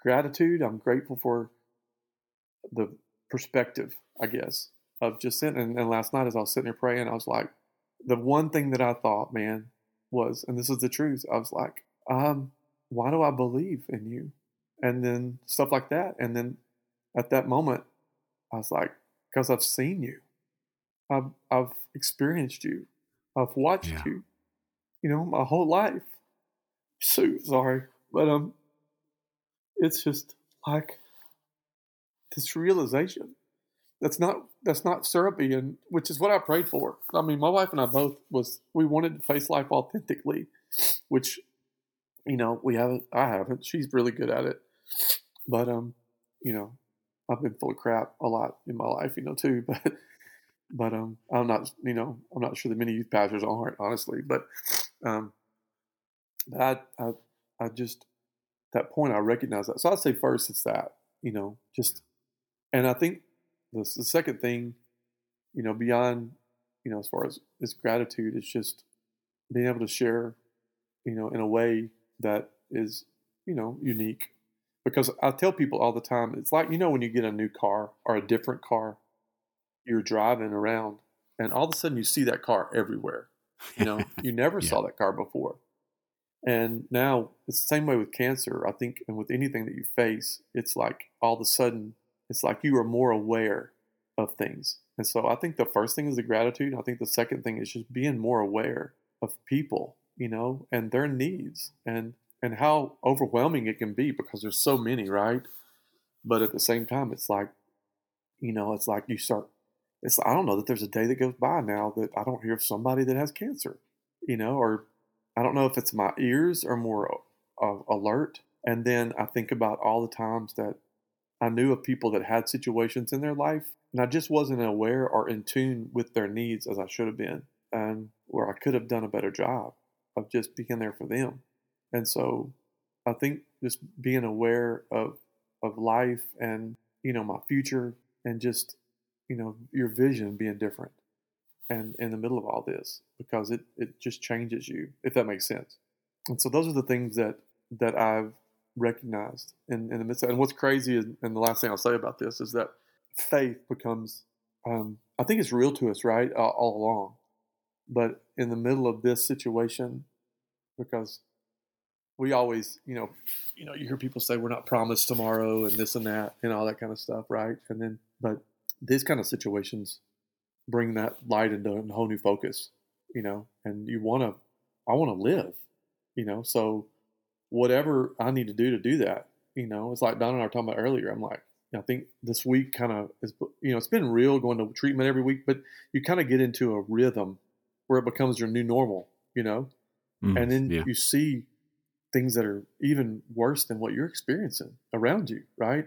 gratitude, I'm grateful for the perspective, I guess, of just sitting. And, and last night, as I was sitting there praying, I was like, the one thing that I thought, man, was, and this is the truth, I was like, um, why do I believe in you? And then stuff like that. And then at that moment, I was like, because I've seen you, I've, I've experienced you, I've watched yeah. you, you know, my whole life. So sorry, but um, it's just like this realization that's not that's not syrupy, and which is what I prayed for. I mean, my wife and I both was we wanted to face life authentically, which you know we haven't. I haven't. She's really good at it, but um, you know, I've been full of crap a lot in my life, you know, too. But but um, I'm not, you know, I'm not sure that many youth pastors aren't, honestly. But um, I, I, I just that point I recognize that. So I'd say first it's that, you know, just, and I think the, the second thing, you know, beyond, you know, as far as is gratitude, is just being able to share, you know, in a way that is, you know, unique. Because I tell people all the time, it's like, you know, when you get a new car or a different car, you're driving around and all of a sudden you see that car everywhere. You know, you never yeah. saw that car before. And now it's the same way with cancer, I think, and with anything that you face, it's like all of a sudden, it's like you are more aware of things. And so I think the first thing is the gratitude. I think the second thing is just being more aware of people, you know, and their needs and and how overwhelming it can be because there's so many, right? But at the same time, it's like, you know, it's like you start it's I don't know that there's a day that goes by now that I don't hear of somebody that has cancer, you know, or I don't know if it's my ears are more uh, alert. And then I think about all the times that I knew of people that had situations in their life and I just wasn't aware or in tune with their needs as I should have been, and where I could have done a better job of just being there for them. And so I think just being aware of of life and you know my future and just you know your vision being different and in the middle of all this because it it just changes you if that makes sense and so those are the things that that i've recognized in, in the midst of and what's crazy is, and the last thing i'll say about this is that faith becomes um, i think it's real to us right all, all along. But in the middle of this situation because we always you know you know you hear people say we're not promised tomorrow and this and that and all that kind of stuff right? And then but these kind of situations bring that light into a whole new focus, you know, and you want to, I want to live, you know, so whatever I need to do to do that, you know, it's like Don and I were talking about earlier. I'm like, I think this week kind of is, you know, it's been real going to treatment every week, but you kind of get into a rhythm where it becomes your new normal, you know, mm, and then yeah. you see things that are even worse than what you're experiencing around you, right?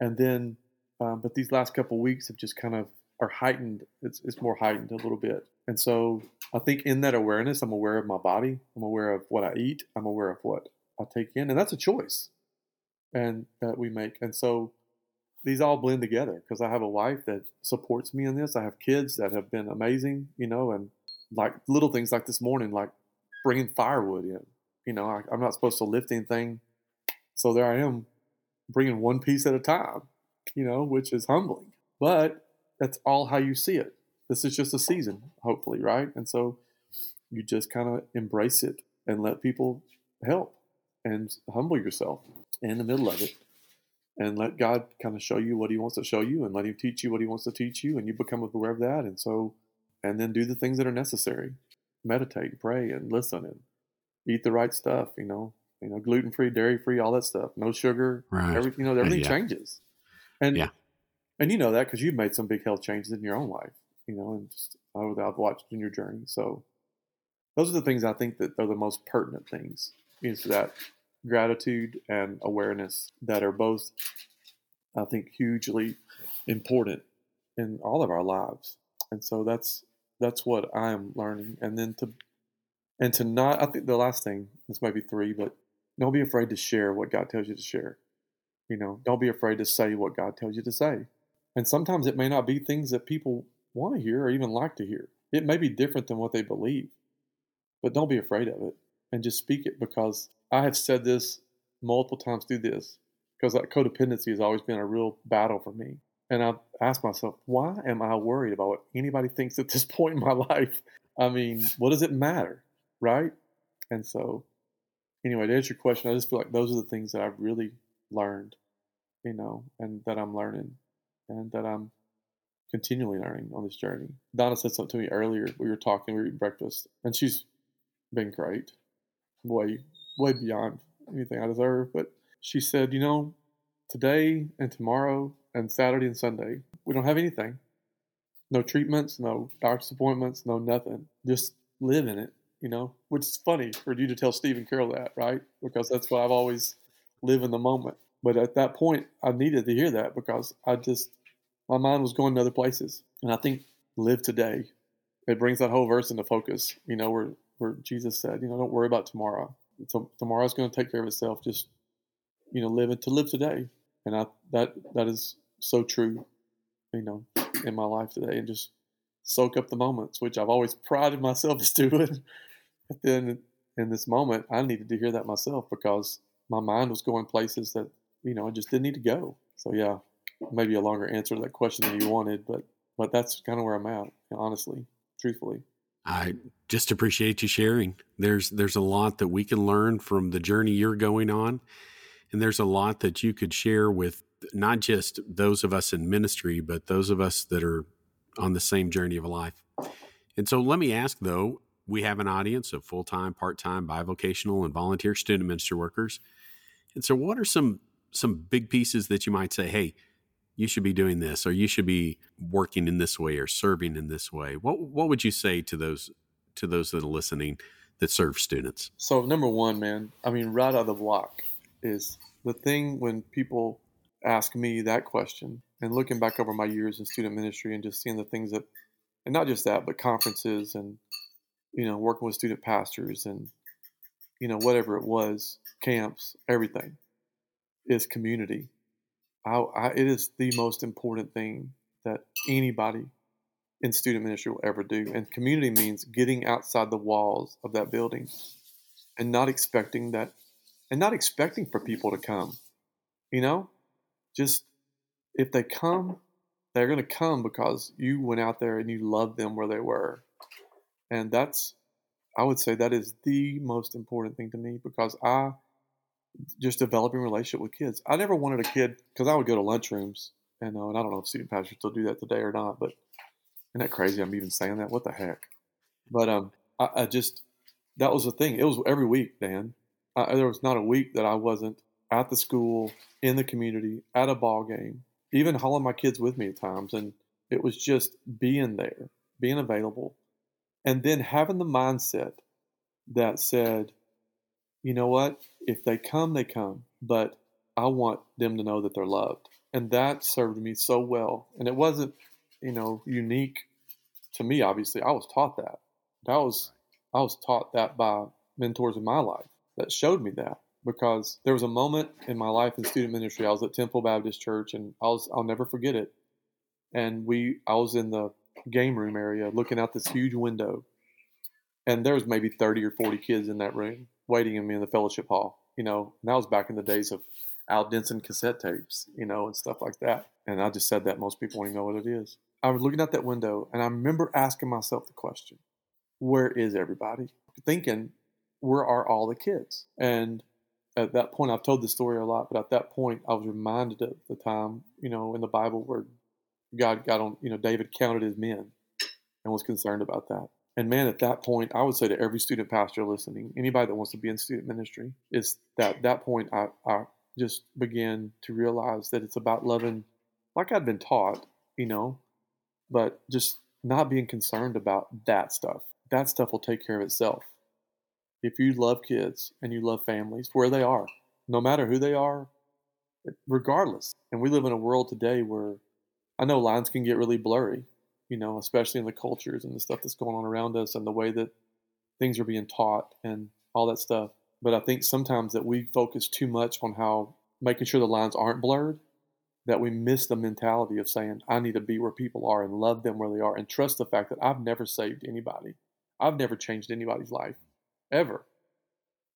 And then um, but these last couple weeks have just kind of are heightened. It's, it's more heightened a little bit. And so I think in that awareness, I'm aware of my body. I'm aware of what I eat. I'm aware of what I take in. And that's a choice and that we make. And so these all blend together because I have a wife that supports me in this. I have kids that have been amazing, you know, and like little things like this morning, like bringing firewood in. You know, I, I'm not supposed to lift anything. So there I am bringing one piece at a time you know, which is humbling. But that's all how you see it. This is just a season, hopefully, right? And so you just kind of embrace it and let people help and humble yourself in the middle of it and let God kind of show you what He wants to show you and let Him teach you what He wants to teach you, and you become aware of that. And so, and then do the things that are necessary meditate, pray, and listen, and eat the right stuff, you know, you know, gluten free, dairy free, all that stuff, no sugar, right. everything, you know, everything yeah. changes. And yeah. and you know that because you've made some big health changes in your own life, you know, and just uh, I've watched in your journey. So those are the things I think that are the most pertinent things is that gratitude and awareness that are both, I think, hugely important in all of our lives. And so that's that's what I'm learning. And then to and to not I think the last thing, this might be three, but don't be afraid to share what God tells you to share. You know, don't be afraid to say what God tells you to say. And sometimes it may not be things that people want to hear or even like to hear. It may be different than what they believe. But don't be afraid of it and just speak it because I have said this multiple times through this because that codependency has always been a real battle for me. And I've asked myself, why am I worried about what anybody thinks at this point in my life? I mean, what does it matter? Right? And so, anyway, to answer your question, I just feel like those are the things that I've really learned, you know, and that I'm learning and that I'm continually learning on this journey. Donna said something to me earlier. We were talking, we were eating breakfast, and she's been great, way, way beyond anything I deserve. But she said, you know, today and tomorrow and Saturday and Sunday, we don't have anything. No treatments, no doctor's appointments, no nothing. Just live in it, you know, which is funny for you to tell Stephen Carroll that, right? Because that's what I've always live in the moment. But at that point, I needed to hear that because I just, my mind was going to other places. And I think live today. It brings that whole verse into focus, you know, where, where Jesus said, you know, don't worry about tomorrow. So tomorrow's going to take care of itself. Just, you know, live it to live today. And I, that, that is so true, you know, in my life today and just soak up the moments, which I've always prided myself as doing. but then in this moment, I needed to hear that myself because my mind was going places that, you know, I just didn't need to go. So yeah, maybe a longer answer to that question than you wanted, but but that's kind of where I'm at, honestly, truthfully. I just appreciate you sharing. There's there's a lot that we can learn from the journey you're going on, and there's a lot that you could share with not just those of us in ministry, but those of us that are on the same journey of life. And so let me ask though, we have an audience of full-time, part-time, bivocational and volunteer student minister workers. And so what are some some big pieces that you might say, hey, you should be doing this or you should be working in this way or serving in this way. What what would you say to those to those that are listening that serve students? So number one man i mean right out of the block is the thing when people ask me that question and looking back over my years in student ministry and just seeing the things that and not just that but conferences and you know working with student pastors and you know whatever it was camps everything is community I, I, it is the most important thing that anybody in student ministry will ever do. And community means getting outside the walls of that building and not expecting that, and not expecting for people to come. You know, just if they come, they're going to come because you went out there and you loved them where they were. And that's, I would say, that is the most important thing to me because I just developing relationship with kids. I never wanted a kid because I would go to lunchrooms and, uh, and I don't know if student pastors still do that today or not, but isn't that crazy? I'm even saying that. What the heck? But um, I, I just that was the thing. It was every week, Dan. I, there was not a week that I wasn't at the school, in the community, at a ball game, even hauling my kids with me at times, and it was just being there, being available, and then having the mindset that said, you know what? If they come, they come. But I want them to know that they're loved. And that served me so well. And it wasn't, you know, unique to me, obviously. I was taught that. That was I was taught that by mentors in my life that showed me that. Because there was a moment in my life in student ministry, I was at Temple Baptist Church and I was I'll never forget it. And we I was in the game room area looking out this huge window. And there was maybe 30 or 40 kids in that room waiting on me in the fellowship hall. You know, and that was back in the days of Al Denson cassette tapes, you know, and stuff like that. And I just said that most people don't even know what it is. I was looking out that window and I remember asking myself the question, where is everybody? Thinking, where are all the kids? And at that point, I've told this story a lot, but at that point, I was reminded of the time, you know, in the Bible where God got on, you know, David counted his men and was concerned about that. And man, at that point, I would say to every student pastor listening, anybody that wants to be in student ministry, is that that point I, I just began to realize that it's about loving like I'd been taught, you know, but just not being concerned about that stuff. That stuff will take care of itself. If you love kids and you love families where they are, no matter who they are, regardless. And we live in a world today where I know lines can get really blurry you know, especially in the cultures and the stuff that's going on around us and the way that things are being taught and all that stuff. But I think sometimes that we focus too much on how making sure the lines aren't blurred, that we miss the mentality of saying, I need to be where people are and love them where they are and trust the fact that I've never saved anybody. I've never changed anybody's life, ever.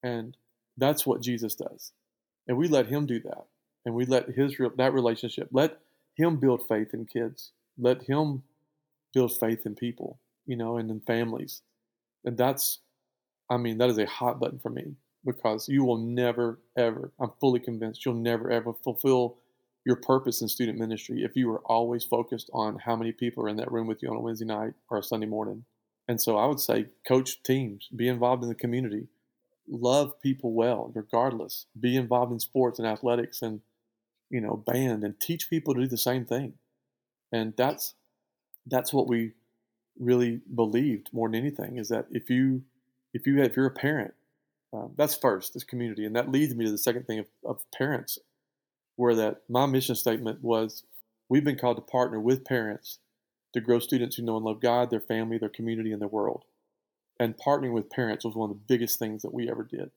And that's what Jesus does. And we let him do that. And we let his that relationship, let him build faith in kids. Let him build faith in people, you know, and in families. And that's, I mean, that is a hot button for me because you will never, ever, I'm fully convinced you'll never, ever fulfill your purpose in student ministry if you are always focused on how many people are in that room with you on a Wednesday night or a Sunday morning. And so I would say coach teams, be involved in the community, love people well, regardless, be involved in sports and athletics and, you know, band and teach people to do the same thing. And that's that's what we really believed more than anything is that if you if you if you're a parent um, that's first this community and that leads me to the second thing of, of parents where that my mission statement was we've been called to partner with parents to grow students who know and love God, their family, their community, and their world. And partnering with parents was one of the biggest things that we ever did.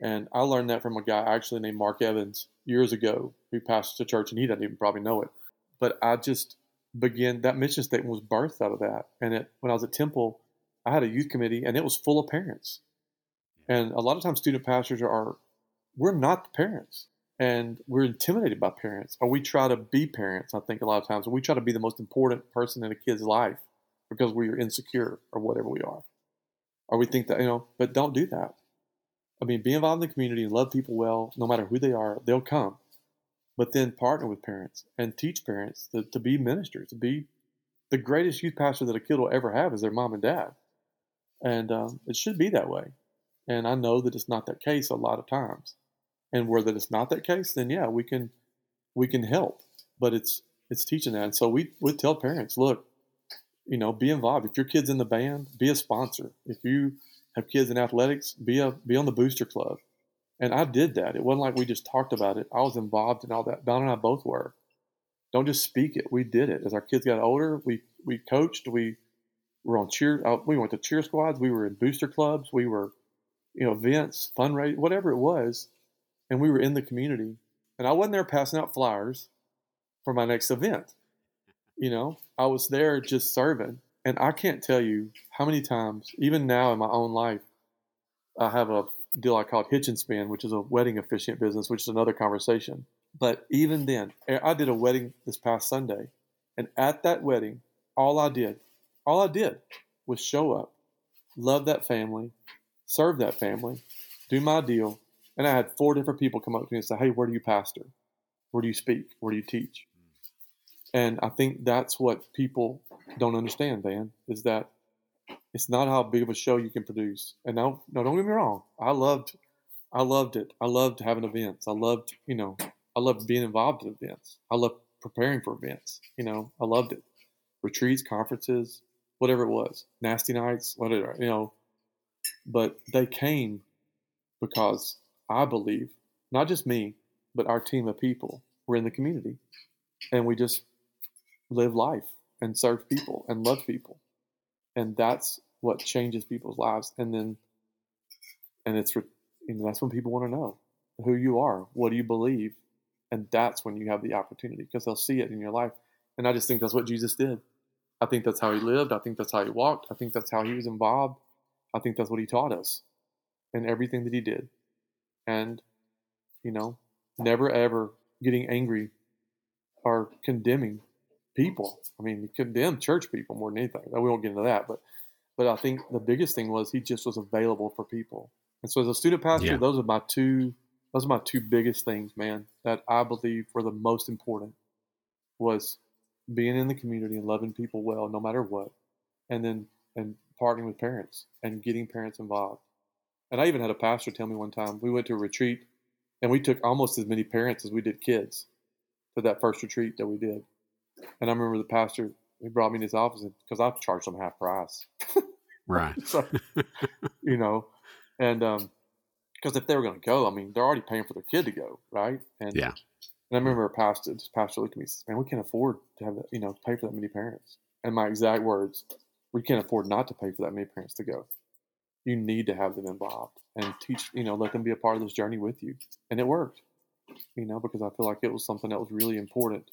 And I learned that from a guy actually named Mark Evans years ago who passed to church, and he doesn't even probably know it. But I just began that mission statement was birthed out of that. And it, when I was at Temple, I had a youth committee, and it was full of parents. And a lot of times, student pastors are we're not the parents, and we're intimidated by parents, or we try to be parents. I think a lot of times, or we try to be the most important person in a kid's life because we are insecure or whatever we are, or we think that you know. But don't do that. I mean, be involved in the community and love people well, no matter who they are. They'll come but then partner with parents and teach parents to, to be ministers, to be the greatest youth pastor that a kid will ever have is their mom and dad. And um, it should be that way. And I know that it's not that case a lot of times. And where that it's not that case, then yeah, we can we can help. But it's it's teaching that. And so we we tell parents, look, you know, be involved. If your kid's in the band, be a sponsor. If you have kids in athletics, be a be on the booster club. And I did that. It wasn't like we just talked about it. I was involved in all that. Don and I both were. Don't just speak it. We did it. As our kids got older, we we coached. We were on cheer. Uh, we went to cheer squads. We were in booster clubs. We were, you know, events, fundraising, whatever it was, and we were in the community. And I wasn't there passing out flyers for my next event. You know, I was there just serving. And I can't tell you how many times, even now in my own life, I have a deal I called Hitch and Spin, which is a wedding officiant business, which is another conversation. But even then, eh, I did a wedding this past Sunday, and at that wedding, all I did, all I did was show up, love that family, serve that family, do my deal, and I had four different people come up to me and say, "Hey, where do you pastor? Where do you speak? Where do you teach?" And I think that's what people don't understand, Dan, is that it's not how big of a show you can produce. And now, no, don't get me wrong. I loved, I loved it. I loved having events. I loved, you know, I loved being involved in events. I loved preparing for events. You know, I loved it. Retreats, conferences, whatever it was, nasty nights, whatever, you know. But they came because I believe, not just me, but our team of people were in the community. And we just live life and serve people and love people. And that's what changes people's lives, and then and it's that's when people want to know who you are, what do you believe, and that's when you have the opportunity because they'll see it in your life. And I just think that's what Jesus did. I think that's how he lived. I think that's how he walked. I think that's how he was involved. I think that's what he taught us and everything that he did. And, you know, never ever getting angry or condemning people. I mean, he condemned church people more than anything. We won't get into that, but but I think the biggest thing was he just was available for people. And so as a student pastor, yeah. those are my two those are my two biggest things, man, that I believe were the most important was being in the community and loving people well no matter what. And then and partnering with parents and getting parents involved. And I even had a pastor tell me one time, we went to a retreat and we took almost as many parents as we did kids to that first retreat that we did. And I remember the pastor he brought me in his office because I've charged him half price. right. so, you know, and um, because if they were going to go, I mean, they're already paying for their kid to go, right? And yeah. And I remember a pastor, this pastor looked at me and said, "Man, we can't afford to have that, you know, pay for that many parents." And my exact words, "We can't afford not to pay for that many parents to go. You need to have them involved and teach, you know, let them be a part of this journey with you." And it worked, you know, because I feel like it was something that was really important.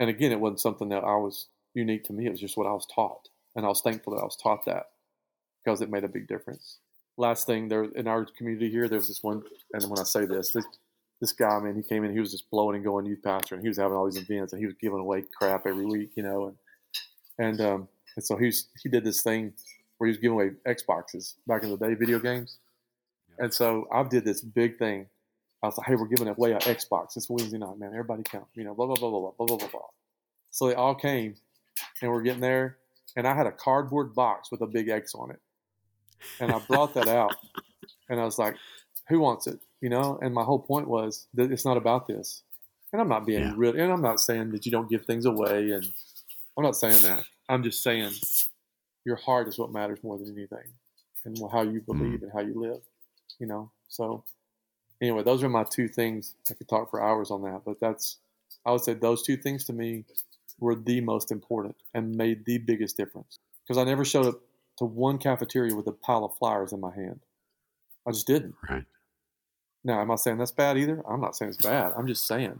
And again, it wasn't something that I was unique to me. It was just what I was taught, and I was thankful that I was taught that because it made a big difference. Last thing, there in our community here, there's this one, and when I say this, this, this guy, man, he came in, he was just blowing and going youth pastor, and he was having all these events, and he was giving away crap every week, you know, and and um, and so he's he did this thing where he was giving away Xboxes back in the day, video games, and so I did this big thing. I was like, hey, we're giving away an Xbox. It's Wednesday night, man. Everybody come, you know, blah blah blah blah blah blah blah blah. So they all came, and we're getting there. And I had a cardboard box with a big X on it. And I brought that out and I was like, who wants it? You know? And my whole point was that it's not about this. And I'm not being yeah. real, and I'm not saying that you don't give things away. And I'm not saying that. I'm just saying your heart is what matters more than anything and how you mm. believe and how you live, you know? So, anyway, those are my two things. I could talk for hours on that, but that's, I would say those two things to me were the most important and made the biggest difference. Because I never showed up to one cafeteria with a pile of flyers in my hand. I just didn't. Right. Now, am I saying that's bad either? I'm not saying it's bad. I'm just saying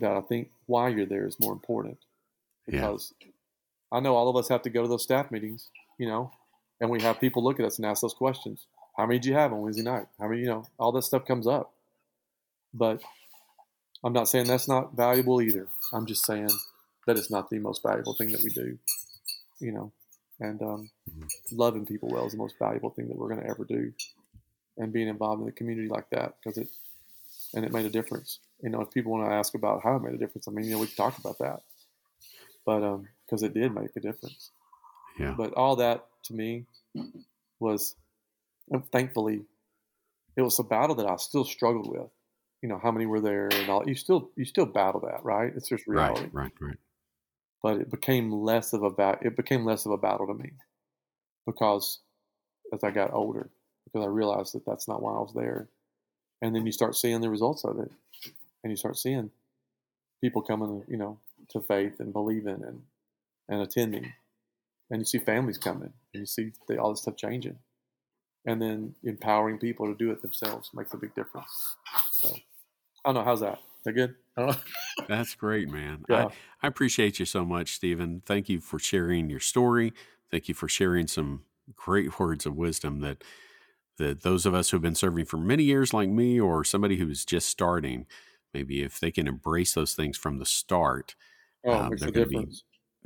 that I think why you're there is more important. Because yeah. I know all of us have to go to those staff meetings, you know, and we have people look at us and ask those questions. How many do you have on Wednesday night? How many, you know, all that stuff comes up. But I'm not saying that's not valuable either. I'm just saying that it's not the most valuable thing that we do, you know. And um, loving people well is the most valuable thing that we're going to ever do. And being involved in the community like that because it, and it made a difference. You know, if people want to ask about how it made a difference, I mean, you know, we can talk about that. But because um, it did make a difference. Yeah. But all that to me was, thankfully, it was a battle that I still struggled with. You know, how many were there and all. You still you still battle that, right? It's just reality. Right, right, right. But it became less of a ba- it became less of a battle to me because as I got older, because I realized that that's not why I was there. And then you start seeing the results of it, and you start seeing people coming, you know, to faith and believing and and attending. And you see families coming and you see the, all this stuff changing. And then empowering people to do it themselves makes a big difference. So i don't know how's that? Is that good that's great man yeah. I, I appreciate you so much stephen thank you for sharing your story thank you for sharing some great words of wisdom that that those of us who've been serving for many years like me or somebody who's just starting maybe if they can embrace those things from the start oh, um, they're going to be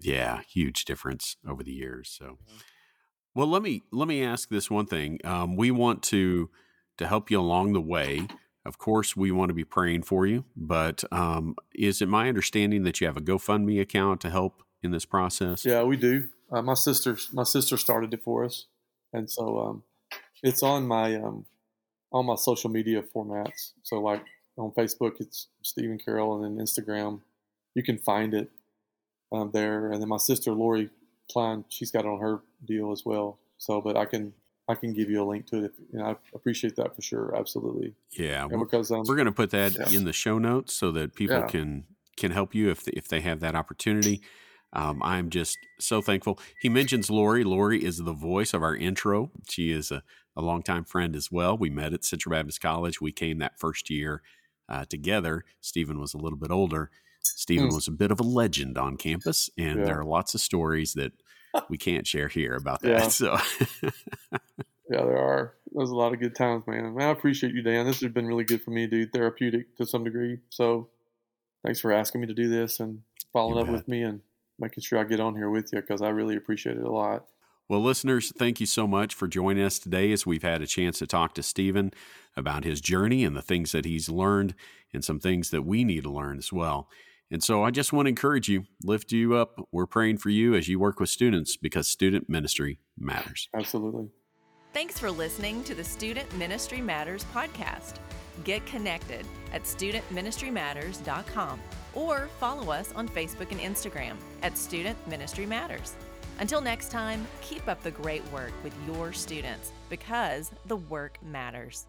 yeah, huge difference over the years. So, well, let me let me ask this one thing. Um, we want to to help you along the way. Of course, we want to be praying for you, but um, is it my understanding that you have a GoFundMe account to help in this process? Yeah, we do. Uh, my sister, my sister started it for us, and so um, it's on my um, on my social media formats. So, like on Facebook, it's Stephen Carroll, and then Instagram, you can find it um, there, and then my sister Lori Klein, she's got it on her deal as well. So, but I can I can give you a link to it. If, you know, I appreciate that for sure. Absolutely. Yeah, because um, we're going to put that yeah. in the show notes so that people yeah. can can help you if if they have that opportunity. Um, I'm just so thankful. He mentions Lori. Lori is the voice of our intro. She is a, a longtime friend as well. We met at Central Baptist College. We came that first year uh, together. Stephen was a little bit older. Stephen mm. was a bit of a legend on campus, and there are lots of stories that we can't share here about that. Yeah. So, yeah, there are. There's a lot of good times, man. man. I appreciate you, Dan. This has been really good for me, dude. Therapeutic to some degree. So, thanks for asking me to do this and following you up bet. with me and making sure I get on here with you because I really appreciate it a lot. Well, listeners, thank you so much for joining us today as we've had a chance to talk to Stephen about his journey and the things that he's learned and some things that we need to learn as well. And so I just want to encourage you, lift you up. We're praying for you as you work with students because student ministry matters. Absolutely. Thanks for listening to the Student Ministry Matters podcast. Get connected at studentministrymatters.com or follow us on Facebook and Instagram at Student Ministry Matters. Until next time, keep up the great work with your students because the work matters.